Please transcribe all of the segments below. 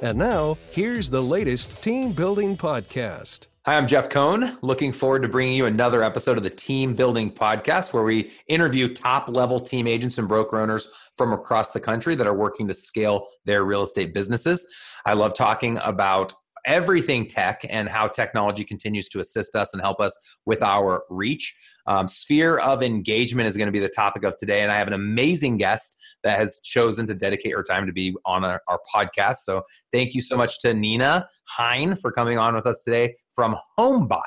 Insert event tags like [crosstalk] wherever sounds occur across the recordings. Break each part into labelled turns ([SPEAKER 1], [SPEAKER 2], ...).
[SPEAKER 1] And now, here's the latest team building podcast.
[SPEAKER 2] Hi, I'm Jeff Cohn. Looking forward to bringing you another episode of the Team Building Podcast, where we interview top level team agents and broker owners from across the country that are working to scale their real estate businesses. I love talking about everything tech and how technology continues to assist us and help us with our reach. Um, sphere of engagement is going to be the topic of today, and I have an amazing guest that has chosen to dedicate her time to be on our, our podcast. So, thank you so much to Nina Hein for coming on with us today from HomeBot.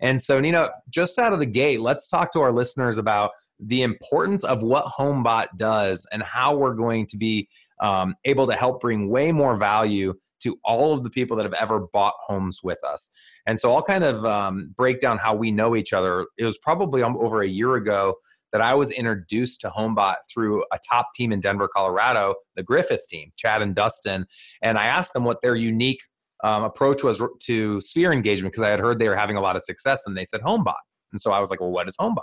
[SPEAKER 2] And so, Nina, just out of the gate, let's talk to our listeners about the importance of what HomeBot does and how we're going to be um, able to help bring way more value to all of the people that have ever bought homes with us. And so I'll kind of um, break down how we know each other. It was probably over a year ago that I was introduced to HomeBot through a top team in Denver, Colorado, the Griffith team, Chad and Dustin. And I asked them what their unique um, approach was to sphere engagement because I had heard they were having a lot of success and they said HomeBot. And so I was like, well, what is HomeBot?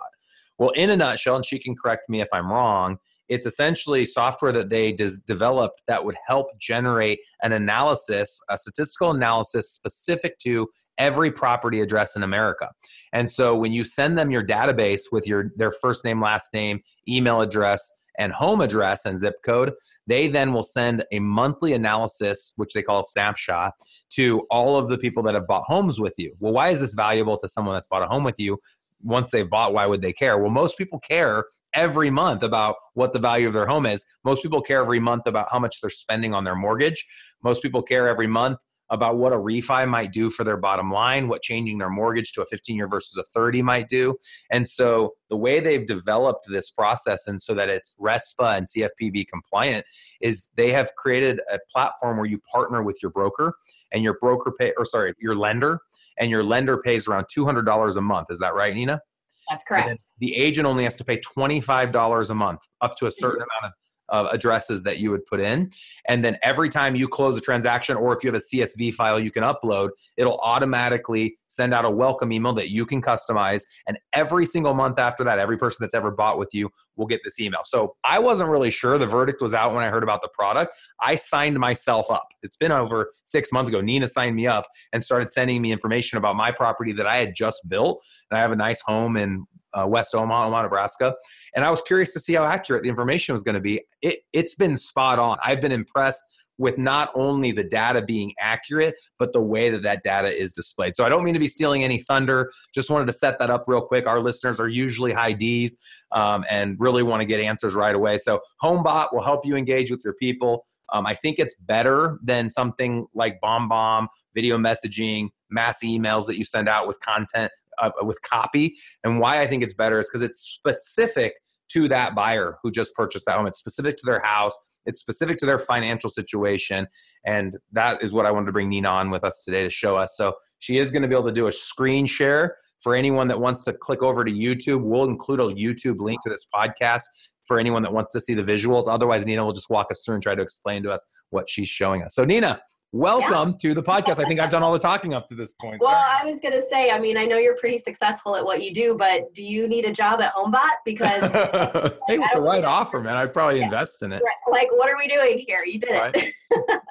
[SPEAKER 2] Well, in a nutshell, and she can correct me if I'm wrong, it's essentially software that they des- developed that would help generate an analysis, a statistical analysis specific to every property address in America. And so when you send them your database with your their first name, last name, email address, and home address and zip code, they then will send a monthly analysis, which they call a snapshot, to all of the people that have bought homes with you. Well, why is this valuable to someone that's bought a home with you? Once they've bought, why would they care? Well, most people care every month about what the value of their home is. Most people care every month about how much they're spending on their mortgage. Most people care every month about what a refi might do for their bottom line, what changing their mortgage to a 15 year versus a 30 might do. And so the way they've developed this process and so that it's RESPA and CFPB compliant is they have created a platform where you partner with your broker and your broker pay or sorry, your lender and your lender pays around $200 a month. Is that right, Nina?
[SPEAKER 3] That's correct.
[SPEAKER 2] The agent only has to pay $25 a month up to a certain mm-hmm. amount of addresses that you would put in. And then every time you close a transaction, or if you have a CSV file you can upload, it'll automatically send out a welcome email that you can customize. And every single month after that, every person that's ever bought with you will get this email. So I wasn't really sure. The verdict was out when I heard about the product. I signed myself up. It's been over six months ago. Nina signed me up and started sending me information about my property that I had just built. And I have a nice home in uh, West Omaha, Omaha, Nebraska. And I was curious to see how accurate the information was going to be. It, it's been spot on. I've been impressed with not only the data being accurate, but the way that that data is displayed. So I don't mean to be stealing any thunder. Just wanted to set that up real quick. Our listeners are usually high Ds um, and really want to get answers right away. So HomeBot will help you engage with your people. Um, I think it's better than something like BombBomb, video messaging, mass emails that you send out with content uh, with copy. And why I think it's better is because it's specific to that buyer who just purchased that home. It's specific to their house. It's specific to their financial situation. And that is what I wanted to bring Nina on with us today to show us. So she is going to be able to do a screen share for anyone that wants to click over to YouTube. We'll include a YouTube link to this podcast for anyone that wants to see the visuals. Otherwise, Nina will just walk us through and try to explain to us what she's showing us. So, Nina, welcome yeah. to the podcast. I think I've done all the talking up to this point.
[SPEAKER 3] Well, I was going to say, I mean, I know you're pretty successful at what you do, but do you need a job at HomeBot? Because [laughs]
[SPEAKER 2] like, hey, with the right offer, man, I'd probably yeah. invest in it.
[SPEAKER 3] Like, what are we doing here? You did right. it. [laughs]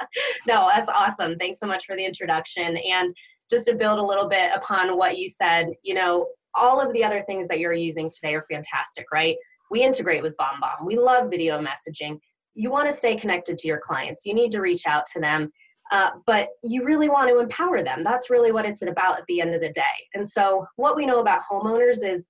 [SPEAKER 3] no, that's awesome. Thanks so much for the introduction. And just to build a little bit upon what you said, you know, all of the other things that you're using today are fantastic, right? We integrate with BombBomb. We love video messaging. You want to stay connected to your clients. You need to reach out to them, uh, but you really want to empower them. That's really what it's about at the end of the day. And so, what we know about homeowners is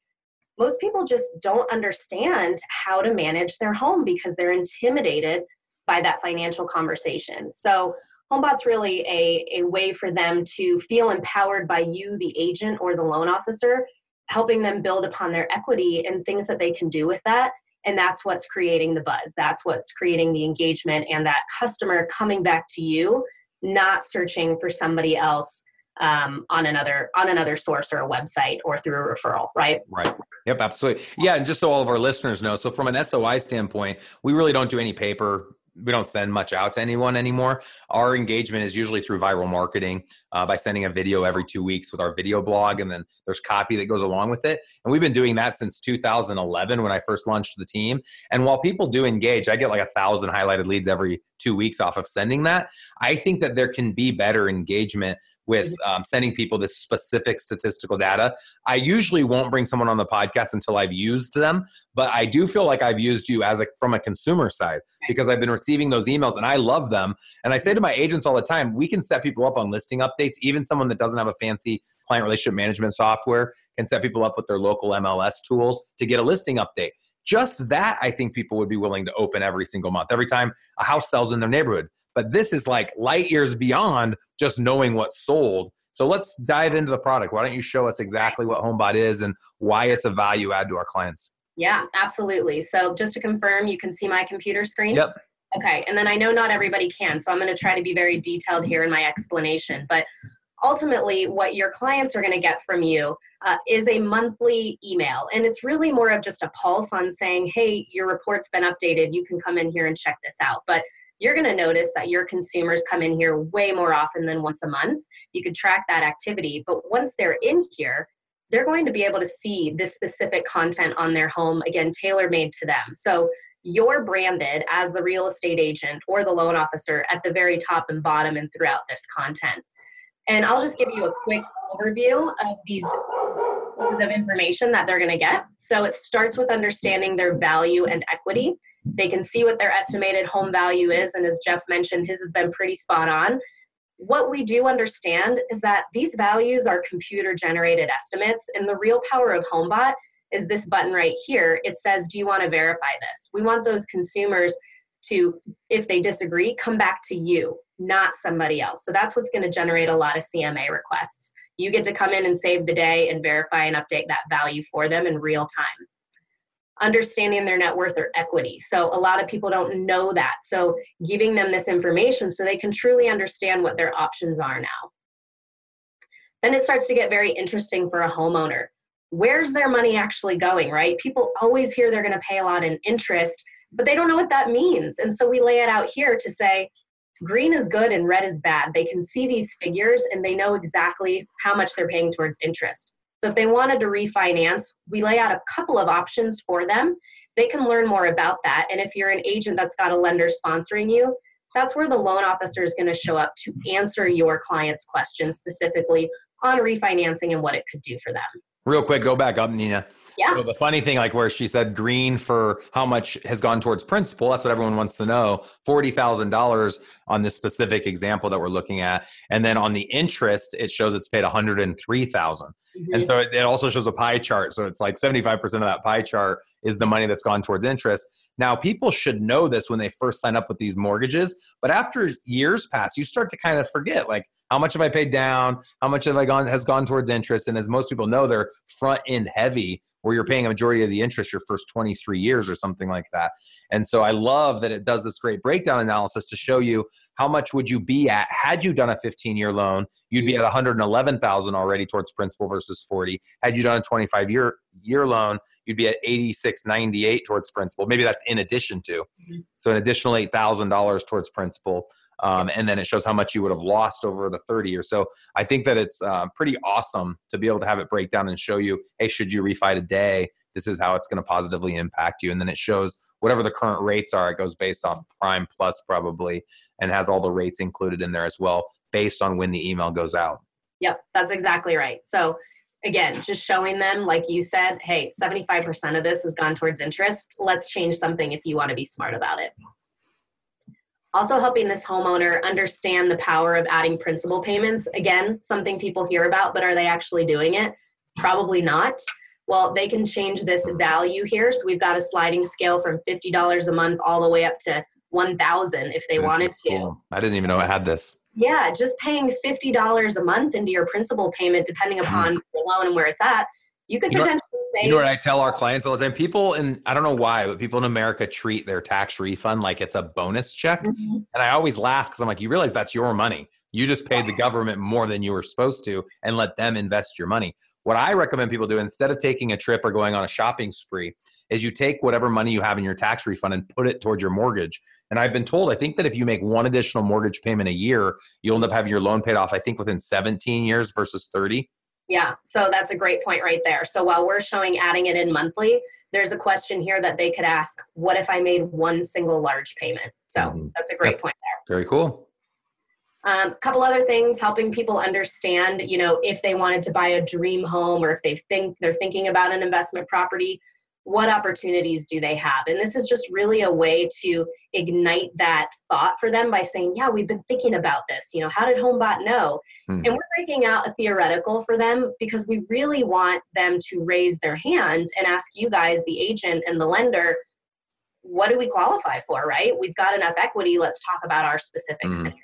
[SPEAKER 3] most people just don't understand how to manage their home because they're intimidated by that financial conversation. So, HomeBot's really a, a way for them to feel empowered by you, the agent or the loan officer, helping them build upon their equity and things that they can do with that and that's what's creating the buzz that's what's creating the engagement and that customer coming back to you not searching for somebody else um, on another on another source or a website or through a referral right?
[SPEAKER 2] Right. Yep absolutely. Yeah and just so all of our listeners know so from an soi standpoint we really don't do any paper we don't send much out to anyone anymore. Our engagement is usually through viral marketing uh, by sending a video every two weeks with our video blog, and then there's copy that goes along with it. And we've been doing that since 2011 when I first launched the team. And while people do engage, I get like a thousand highlighted leads every two weeks off of sending that. I think that there can be better engagement with mm-hmm. um, sending people this specific statistical data. I usually won't bring someone on the podcast until I've used them, but I do feel like I've used you as a from a consumer side because I've been receiving those emails and I love them. And I say to my agents all the time, we can set people up on listing updates. Even someone that doesn't have a fancy client relationship management software can set people up with their local MLS tools to get a listing update just that i think people would be willing to open every single month every time a house sells in their neighborhood but this is like light years beyond just knowing what's sold. So let's dive into the product. Why don't you show us exactly what HomeBot is and why it's a value add to our clients?
[SPEAKER 3] Yeah, absolutely. So just to confirm, you can see my computer screen?
[SPEAKER 2] Yep.
[SPEAKER 3] Okay, and then I know not everybody can, so I'm going to try to be very detailed here in my explanation. But ultimately, what your clients are going to get from you uh, is a monthly email. And it's really more of just a pulse on saying, hey, your report's been updated. You can come in here and check this out. But you're going to notice that your consumers come in here way more often than once a month. You can track that activity, but once they're in here, they're going to be able to see this specific content on their home, again, tailor made to them. So you're branded as the real estate agent or the loan officer at the very top and bottom and throughout this content. And I'll just give you a quick overview of these pieces of information that they're going to get. So it starts with understanding their value and equity. They can see what their estimated home value is. And as Jeff mentioned, his has been pretty spot on. What we do understand is that these values are computer generated estimates, and the real power of HomeBot is this button right here. It says, Do you want to verify this? We want those consumers to, if they disagree, come back to you, not somebody else. So that's what's going to generate a lot of CMA requests. You get to come in and save the day and verify and update that value for them in real time understanding their net worth or equity. So a lot of people don't know that. So giving them this information so they can truly understand what their options are now. Then it starts to get very interesting for a homeowner. Where's their money actually going, right? People always hear they're going to pay a lot in interest, but they don't know what that means. And so we lay it out here to say green is good and red is bad. They can see these figures and they know exactly how much they're paying towards interest. So if they wanted to refinance, we lay out a couple of options for them. They can learn more about that. And if you're an agent that's got a lender sponsoring you, that's where the loan officer is going to show up to answer your client's questions specifically on refinancing and what it could do for them.
[SPEAKER 2] Real quick, go back up, Nina.
[SPEAKER 3] Yeah.
[SPEAKER 2] So the funny thing, like where she said green for how much has gone towards principal, that's what everyone wants to know. Forty thousand dollars on this specific example that we're looking at, and then on the interest, it shows it's paid one hundred and three thousand. Mm-hmm. And so it, it also shows a pie chart. So it's like seventy five percent of that pie chart is the money that's gone towards interest. Now, people should know this when they first sign up with these mortgages, but after years pass, you start to kind of forget, like how much have I paid down? How much have I gone has gone towards interest? And as most people know, they're front end heavy, where you're paying a majority of the interest your first 23 years or something like that. And so I love that it does this great breakdown analysis to show you how much would you be at had you done a 15 year loan. You'd be at 111,000 already towards principal versus 40. Had you done a 25 year year loan, you'd be at 86.98 towards principal. Maybe that's in addition to. Mm-hmm. So an additional $8,000 towards principal um, and then it shows how much you would have lost over the 30 years. So I think that it's uh, pretty awesome to be able to have it break down and show you, hey, should you refi today? This is how it's going to positively impact you. And then it shows whatever the current rates are. It goes based off prime plus probably and has all the rates included in there as well based on when the email goes out.
[SPEAKER 3] Yep, that's exactly right. So again, just showing them, like you said, hey, 75% of this has gone towards interest. Let's change something if you want to be smart about it. Also helping this homeowner understand the power of adding principal payments. Again, something people hear about, but are they actually doing it? Probably not. Well, they can change this value here. So we've got a sliding scale from $50 a month all the way up to 1000 if they this wanted to. Cool.
[SPEAKER 2] I didn't even know I had this.
[SPEAKER 3] Yeah, just paying $50 a month into your principal payment, depending upon mm. your loan and where it's at, you could
[SPEAKER 2] You know
[SPEAKER 3] potentially save.
[SPEAKER 2] You know what I tell our clients all the time? People in I don't know why, but people in America treat their tax refund like it's a bonus check.
[SPEAKER 3] Mhm.
[SPEAKER 2] And I always laugh because I'm like, you realize that's your money. You just paid the government more than you were supposed to and let them invest your money. What I recommend people do instead of taking a trip or going on a shopping spree is you take whatever money you have in your tax refund and put it towards your mortgage. And I've been told, I think that if you make one additional mortgage payment a year, you'll end up having your loan paid off, I think within 17 years versus 30.
[SPEAKER 3] Yeah, so that's a great point right there. So while we're showing adding it in monthly, there's a question here that they could ask what if I made one single large payment? So
[SPEAKER 2] Mhm.
[SPEAKER 3] that's a great
[SPEAKER 2] Yep.
[SPEAKER 3] point there.
[SPEAKER 2] Very cool.
[SPEAKER 3] Um, a couple other things helping people understand, you know, if they wanted to buy a dream home or if they think they're thinking about an investment property, what opportunities do they have? And this is just really a way to ignite that thought for them by saying, yeah, we've been thinking about this. You know, how did HomeBot know?
[SPEAKER 2] Hmm.
[SPEAKER 3] And we're breaking out a theoretical for them because we really want them to raise their hand and ask you guys, the agent and the lender, what do we qualify for, right? We've got enough equity. Let's talk about our specific
[SPEAKER 2] Mhm.
[SPEAKER 3] scenario.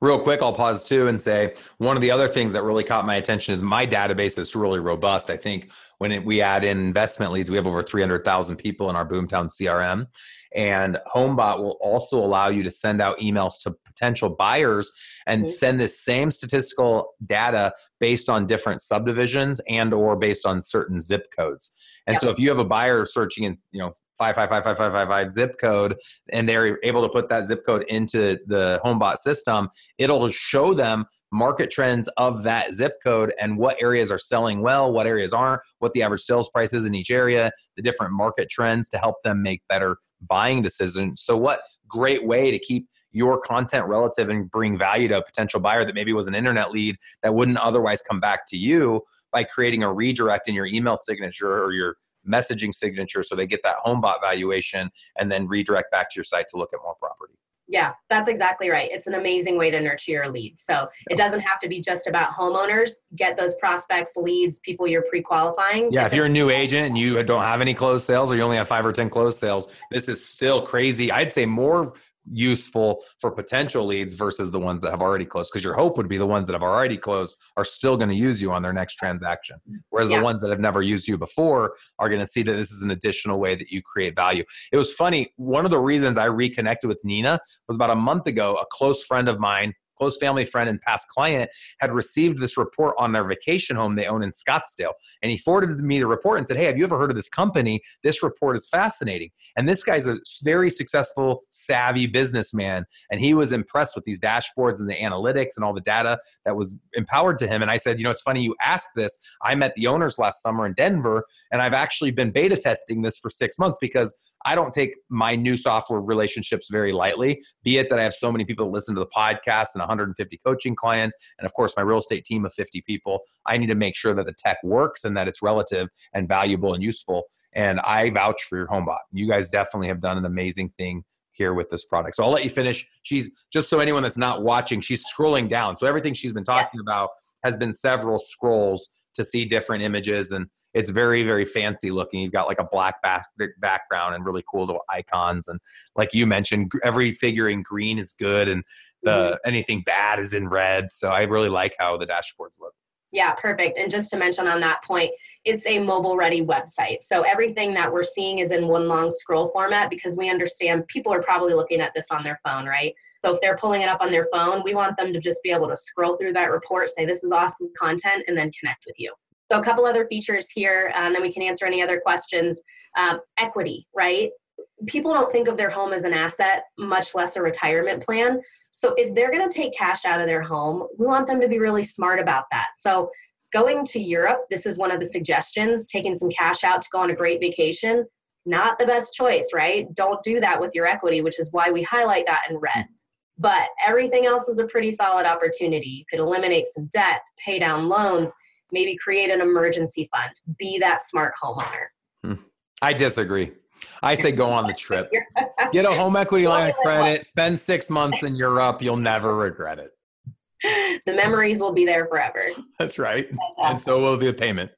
[SPEAKER 2] Real quick, I'll pause too and say one of the other things that really caught my attention is my database is really robust. I think when it, we add in investment leads, we have over 300,000 people in our Boomtown CRM. And HomeBot will also allow you to send out emails to potential buyers and send this same statistical data based on different subdivisions and or based on certain zip codes. And
[SPEAKER 3] Yep.
[SPEAKER 2] so if you have a buyer searching in, you know, five five five five five five five zip code, and they're able to put that zip code into the HomeBot system, it'll show them market trends of that zip code and what areas are selling well, what areas aren't, what the average sales price is in each area, the different market trends to help them make better buying decisions. So, what great way to keep your content relative and bring value to a potential buyer that maybe was an internet lead that wouldn't otherwise come back to you by creating a redirect in your email signature or your messaging signature so they get that home HomeBot valuation and then redirect back to your site to look at more property.
[SPEAKER 3] Yeah, that's exactly right. It's an amazing way to nurture your leads. So it doesn't have to be just about homeowners. Get those prospects, leads, people you're pre qualifying.
[SPEAKER 2] Yeah, if you're a new agent and you don't have any closed sales or you only have five or 10 closed sales, this is still crazy. I'd say more useful for potential leads versus the ones that have already closed because your hope would be the ones that have already closed are still going to use you on their next transaction. Whereas
[SPEAKER 3] Yeah.
[SPEAKER 2] the ones that have never used you before are going to see that this is an additional way that you create value. It was funny. One of the reasons I reconnected with Nina was about a month ago. A close friend of mine, close family friend and past client, had received this report on their vacation home they own in Scottsdale. And he forwarded me the report and said, Hey, have you ever heard of this company? This report is fascinating. And this guy's a very successful, savvy businessman. And he was impressed with these dashboards and the analytics and all the data that was empowered to him. And I said, You know, it's funny you asked this. I met the owners last summer in Denver, and I've actually been beta testing this for six months because I don't take my new software relationships very lightly, be it that I have so many people that listen to the podcast and 150 coaching clients, and of course, my real estate team of 50 people. I need to make sure that the tech works and that it's relative and valuable and useful. And I vouch for your HomeBot. You guys definitely have done an amazing thing here with this product. So I'll let you finish. She's just so anyone that's not watching, she's scrolling down. So everything she's been talking about has been several scrolls to see different images and it's very very fancy looking. You've got like a black back, background and really cool little icons and like you mentioned every figure in green is good and the mm-hmm. anything bad is in red so i really like how the dashboards look
[SPEAKER 3] Yeah, perfect. And just to mention on that point, it's a mobile ready website. So everything that we're seeing is in one long scroll format because we understand people are probably looking at this on their phone, right? So if they're pulling it up on their phone, we want them to just be able to scroll through that report, say, this is awesome content, and then connect with you. So a couple other features here, uh, and then we can answer any other questions. Um, equity, right? People don't think of their home as an asset, much less a retirement plan. So if they're going to take cash out of their home, we want them to be really smart about that. So going to Europe, this is one of the suggestions, taking some cash out to go on a great vacation, not the best choice, right? Don't do that with your equity, which is why we highlight that in red. But everything else is a pretty solid opportunity. You could eliminate some debt, pay down loans, maybe create an emergency fund, be that smart homeowner. Hmm.
[SPEAKER 2] i disagree i say go on the trip get a home equity line of credit spend six months in europe you'll never regret it
[SPEAKER 3] the memories will be there forever.
[SPEAKER 2] that's right and so will the payment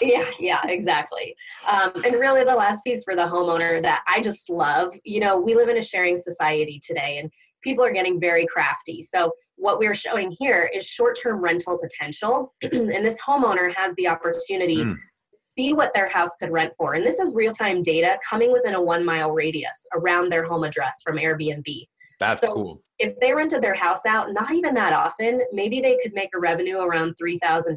[SPEAKER 3] yeah, yeah, exactly. Um, and really, the last piece for the homeowner that I just love, you know, we live in a sharing society today, and people are getting very crafty. So, what we're showing here is short term rental potential. [clears throat] and this homeowner has the opportunity mm. See what their house could rent for. And this is real time data coming within a one mile radius around their home address from Airbnb.
[SPEAKER 2] That's so cool.
[SPEAKER 3] If they rented their house out, not even that often, maybe they could make a revenue around $3,000.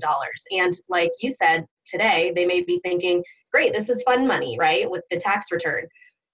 [SPEAKER 3] And like you said today, they may be thinking, great, this is fun money, right? With the tax return.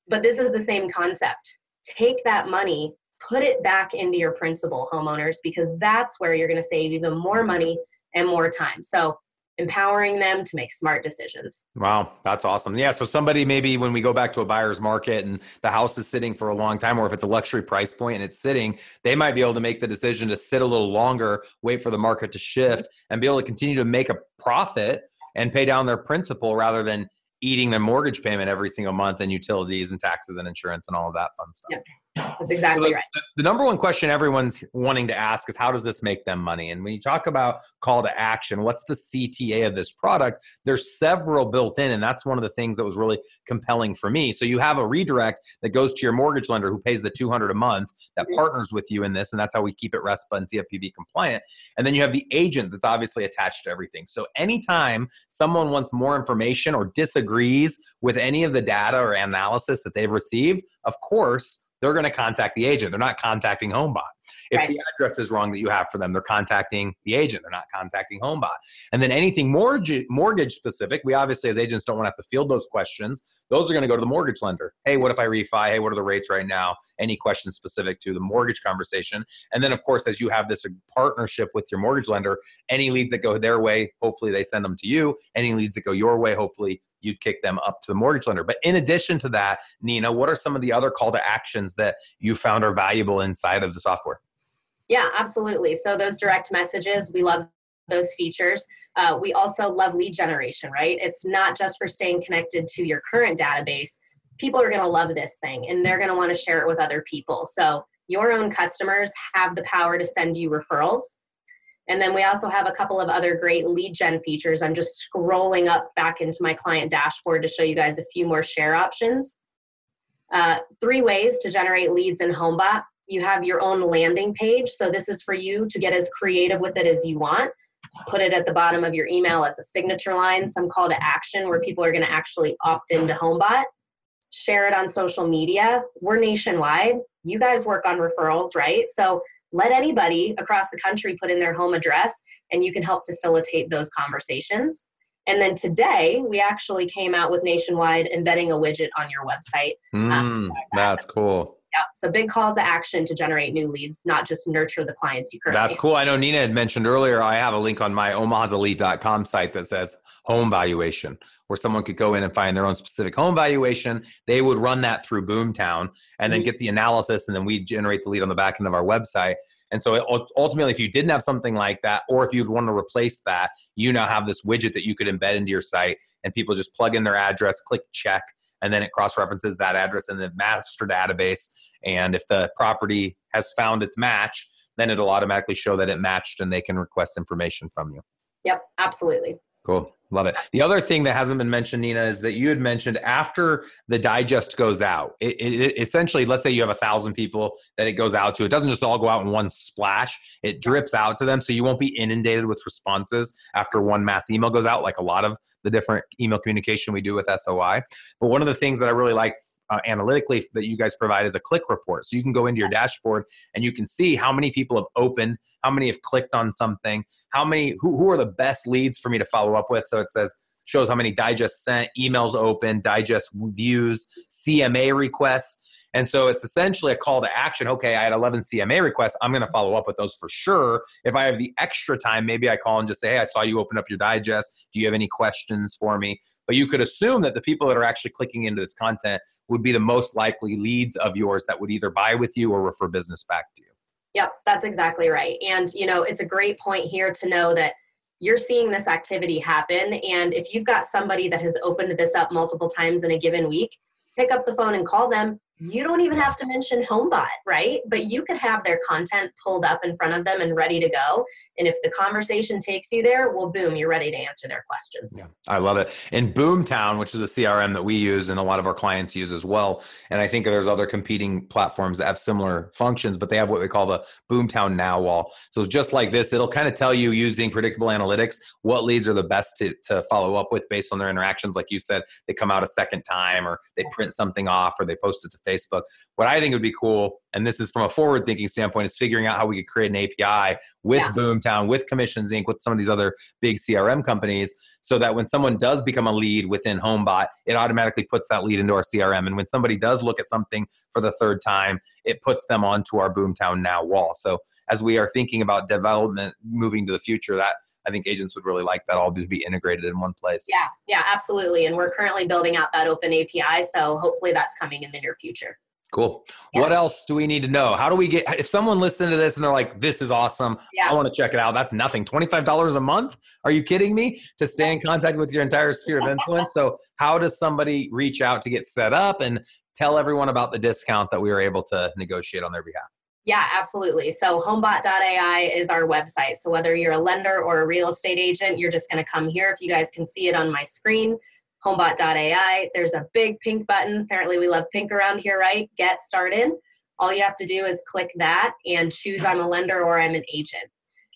[SPEAKER 3] But this is the same concept. Take that money, put it back into your principal homeowners because that's where you're going to save even more money and more time. So empowering them to make smart decisions.
[SPEAKER 2] Wow, that's awesome. Yeah, so somebody maybe when we go back to a buyer's market and the house is sitting for a long time, or if it's a luxury price point and it's sitting, they might be able to make the decision to sit a little longer, wait for the market to shift, and be able to continue to make a profit and pay down their principal rather than eating their mortgage payment every single month and utilities and taxes and insurance and all of that fun stuff.
[SPEAKER 3] Yeah. That's exactly
[SPEAKER 2] so the,
[SPEAKER 3] right.
[SPEAKER 2] The number one question everyone's wanting to ask is how does this make them money? And when you talk about call to action, what's the CTA of this product? There's several built in, and that's one of the things that was really compelling for me. So you have a redirect that goes to your mortgage lender who pays the 200 a month that mm-hmm. partners with you in this, and that's how we keep it RESPA and CFPB compliant. And then you have the agent that's obviously attached to everything. So anytime someone wants more information or disagrees with any of the data or analysis that they've received, of course they're going to contact the agent. They're not contacting HomeBot. If right. the address is wrong that you have for them, they're contacting the agent. They're not contacting HomeBot. And then anything mortgage, mortgage specific, we obviously as agents don't want to have to field those questions. Those are going to go to the mortgage lender. Hey, what if I refi? Hey, what are the rates right now? Any questions specific to the mortgage conversation? And then, of course, as you have this partnership with your mortgage lender, any leads that go their way, hopefully they send them to you. Any leads that go your way, hopefully you'd kick them up to the mortgage lender. But in addition to that, Nina, what are some of the other call to actions that you found are valuable inside of the software?
[SPEAKER 3] Yeah, absolutely. So those direct messages, we love those features. Uh, we also love lead generation, right? It's not just for staying connected to your current database. People are going to love this thing and they're going to want to share it with other people. So your own customers have the power to send you referrals and then we also have a couple of other great lead gen features. I'm just scrolling up back into my client dashboard to show you guys a few more share options. Uh, three ways to generate leads in HomeBot. You have your own landing page. So this is for you to get as creative with it as you want. Put it at the bottom of your email as a signature line, some call to action where people are going to actually opt into HomeBot. Share it on social media. We're nationwide. You guys work on referrals, right? So let anybody across the country put in their home address and you can help facilitate those conversations. And then today, we actually came out with nationwide embedding a widget on your website.
[SPEAKER 2] Mm, um, that's cool.
[SPEAKER 3] Yeah. So big calls to action to generate new leads, not just nurture the clients you currently.
[SPEAKER 2] That's cool. I know Nina had mentioned earlier. I have a link on my omahaselite.com site that says home valuation, where someone could go in and find their own specific home valuation. They would run that through Boomtown and then mm-hmm. get the analysis, and then we generate the lead on the back end of our website. And so ultimately, if you didn't have something like that, or if you'd want to replace that, you now have this widget that you could embed into your site, and people just plug in their address, click check, and then it cross references that address in the master database. And if the property has found its match, then it'll automatically show that it matched and they can request information from you.
[SPEAKER 3] Yep, absolutely.
[SPEAKER 2] Cool. Love it. The other thing that hasn't been mentioned, Nina, is that you had mentioned after the digest goes out, it, it, essentially, let's say you have a thousand people that it goes out to. It doesn't just all go out in one splash, it drips out to them. So you won't be inundated with responses after one mass email goes out, like a lot of the different email communication we do with SOI. But one of the things that I really like uh, analytically that you guys provide is a click report. So you can go into your dashboard and you can see how many people have opened, how many have clicked on something, how many, who, who are the best leads for me to follow up with. So it says, shows how many digest sent, emails open, digest views, CMA requests. And so it's essentially a call to action. Okay, I had 11 CMA requests. I'm going to follow up with those for sure. If I have the extra time, maybe I call and just say, hey, I saw you open up your digest. Do you have any questions for me? But you could assume that the people that are actually clicking into this content would be the most likely leads of yours that would either buy with you or refer business back to you.
[SPEAKER 3] Yep, that's exactly right. And, you know, it's a great point here to know that you're seeing this activity happen. And if you've got somebody that has opened this up multiple times in a given week, pick up the phone and call them you don't even have to mention HomeBot, right? But you could have their content pulled up in front of them and ready to go. And if the conversation takes you there, well, boom, you're ready to answer their questions.
[SPEAKER 2] Yeah, I love it. In Boomtown, which is a CRM that we use and a lot of our clients use as well, and I think there's other competing platforms that have similar functions, but they have what we call the Boomtown Now wall. So just like this, it'll kind of tell you using predictable analytics what leads are the best to, to follow up with based on their interactions. Like you said, they come out a second time or they print something off or they post it to Facebook. What I think would be cool, and this is from a forward thinking standpoint, is figuring out how we could create an API with yeah. Boomtown, with Commissions Inc., with some of these other big CRM companies, so that when someone does become a lead within HomeBot, it automatically puts that lead into our CRM. And when somebody does look at something for the third time, it puts them onto our Boomtown Now wall. So as we are thinking about development moving to the future, that I think agents would really like that all to be integrated in one place.
[SPEAKER 3] Yeah, yeah, absolutely. And we're currently building out that open API. So hopefully that's coming in the near future.
[SPEAKER 2] Cool. Yeah. What else do we need to know? How do we get, if someone listened to this and they're like, this is awesome, yeah. I want to check it out. That's nothing. $25 a month? Are you kidding me? To stay in contact with your entire sphere of influence. So, how does somebody reach out to get set up and tell everyone about the discount that we were able to negotiate on their behalf?
[SPEAKER 3] Yeah, absolutely. So homebot.ai is our website. So whether you're a lender or a real estate agent, you're just going to come here. If you guys can see it on my screen, homebot.ai, there's a big pink button. Apparently we love pink around here, right? Get started. All you have to do is click that and choose I'm a lender or I'm an agent.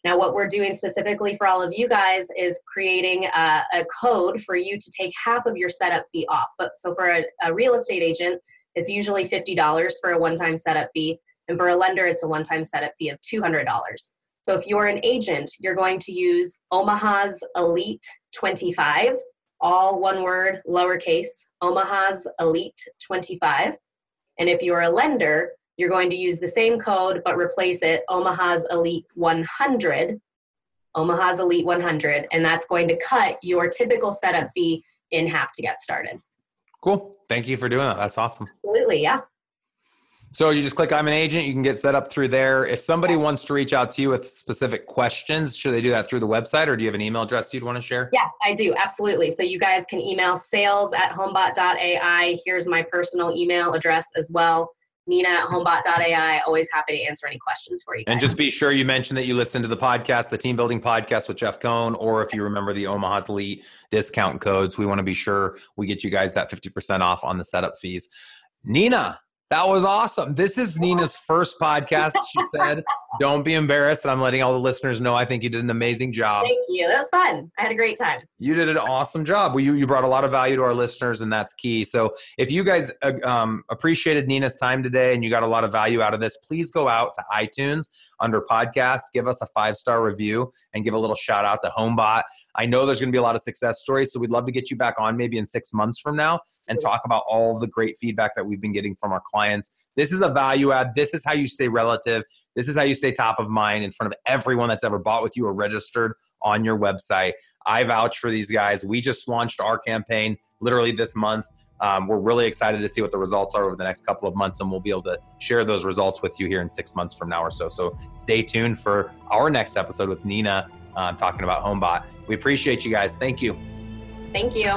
[SPEAKER 3] Now, what we're doing specifically for all of you guys is creating a, a code for you to take half of your setup fee off. But so for a, a real estate agent, it's usually $50 for a one-time setup fee and for a lender, it's a one time setup fee of $200. So if you're an agent, you're going to use Omaha's Elite 25, all one word, lowercase, Omaha's Elite 25. And if you're a lender, you're going to use the same code but replace it Omaha's Elite 100, Omaha's Elite 100, and that's going to cut your typical setup fee in half to get started.
[SPEAKER 2] Cool. Thank you for doing that. That's awesome.
[SPEAKER 3] Absolutely. Yeah.
[SPEAKER 2] So you just click I'm an agent, you can get set up through there. If somebody wants to reach out to you with specific questions, should they do that through the website or do you have an email address you'd want to share?
[SPEAKER 3] Yeah, I do. Absolutely. So you guys can email sales at homebot.ai. Here's my personal email address as well. Nina at homebot.ai. Always happy to answer any questions for you.
[SPEAKER 2] Guys. And just be sure you mention that you listen to the podcast, the team building podcast with Jeff Cohn, or if you remember the Omaha's Elite discount codes, we want to be sure we get you guys that 50% off on the setup fees. Nina, that was awesome. This is Nina's first podcast. She said, [laughs] Don't be embarrassed. I'm letting all the listeners know I think you did an amazing job.
[SPEAKER 3] Thank you. That was fun. I had a great time.
[SPEAKER 2] You did an awesome job. Well, you, you brought a lot of value to our listeners, and that's key. So if you guys uh, um, appreciated Nina's time today and you got a lot of value out of this, please go out to iTunes under podcast, give us a five star review, and give a little shout out to Homebot. I know there's going to be a lot of success stories, so we'd love to get you back on maybe in six months from now and talk about all the great feedback that we've been getting from our clients. This is a value add. This is how you stay relative. This is how you stay top of mind in front of everyone that's ever bought with you or registered on your website. I vouch for these guys. We just launched our campaign literally this month. Um, we're really excited to see what the results are over the next couple of months, and we'll be able to share those results with you here in six months from now or so. So stay tuned for our next episode with Nina um, talking about HomeBot. We appreciate you guys. Thank you.
[SPEAKER 3] Thank you.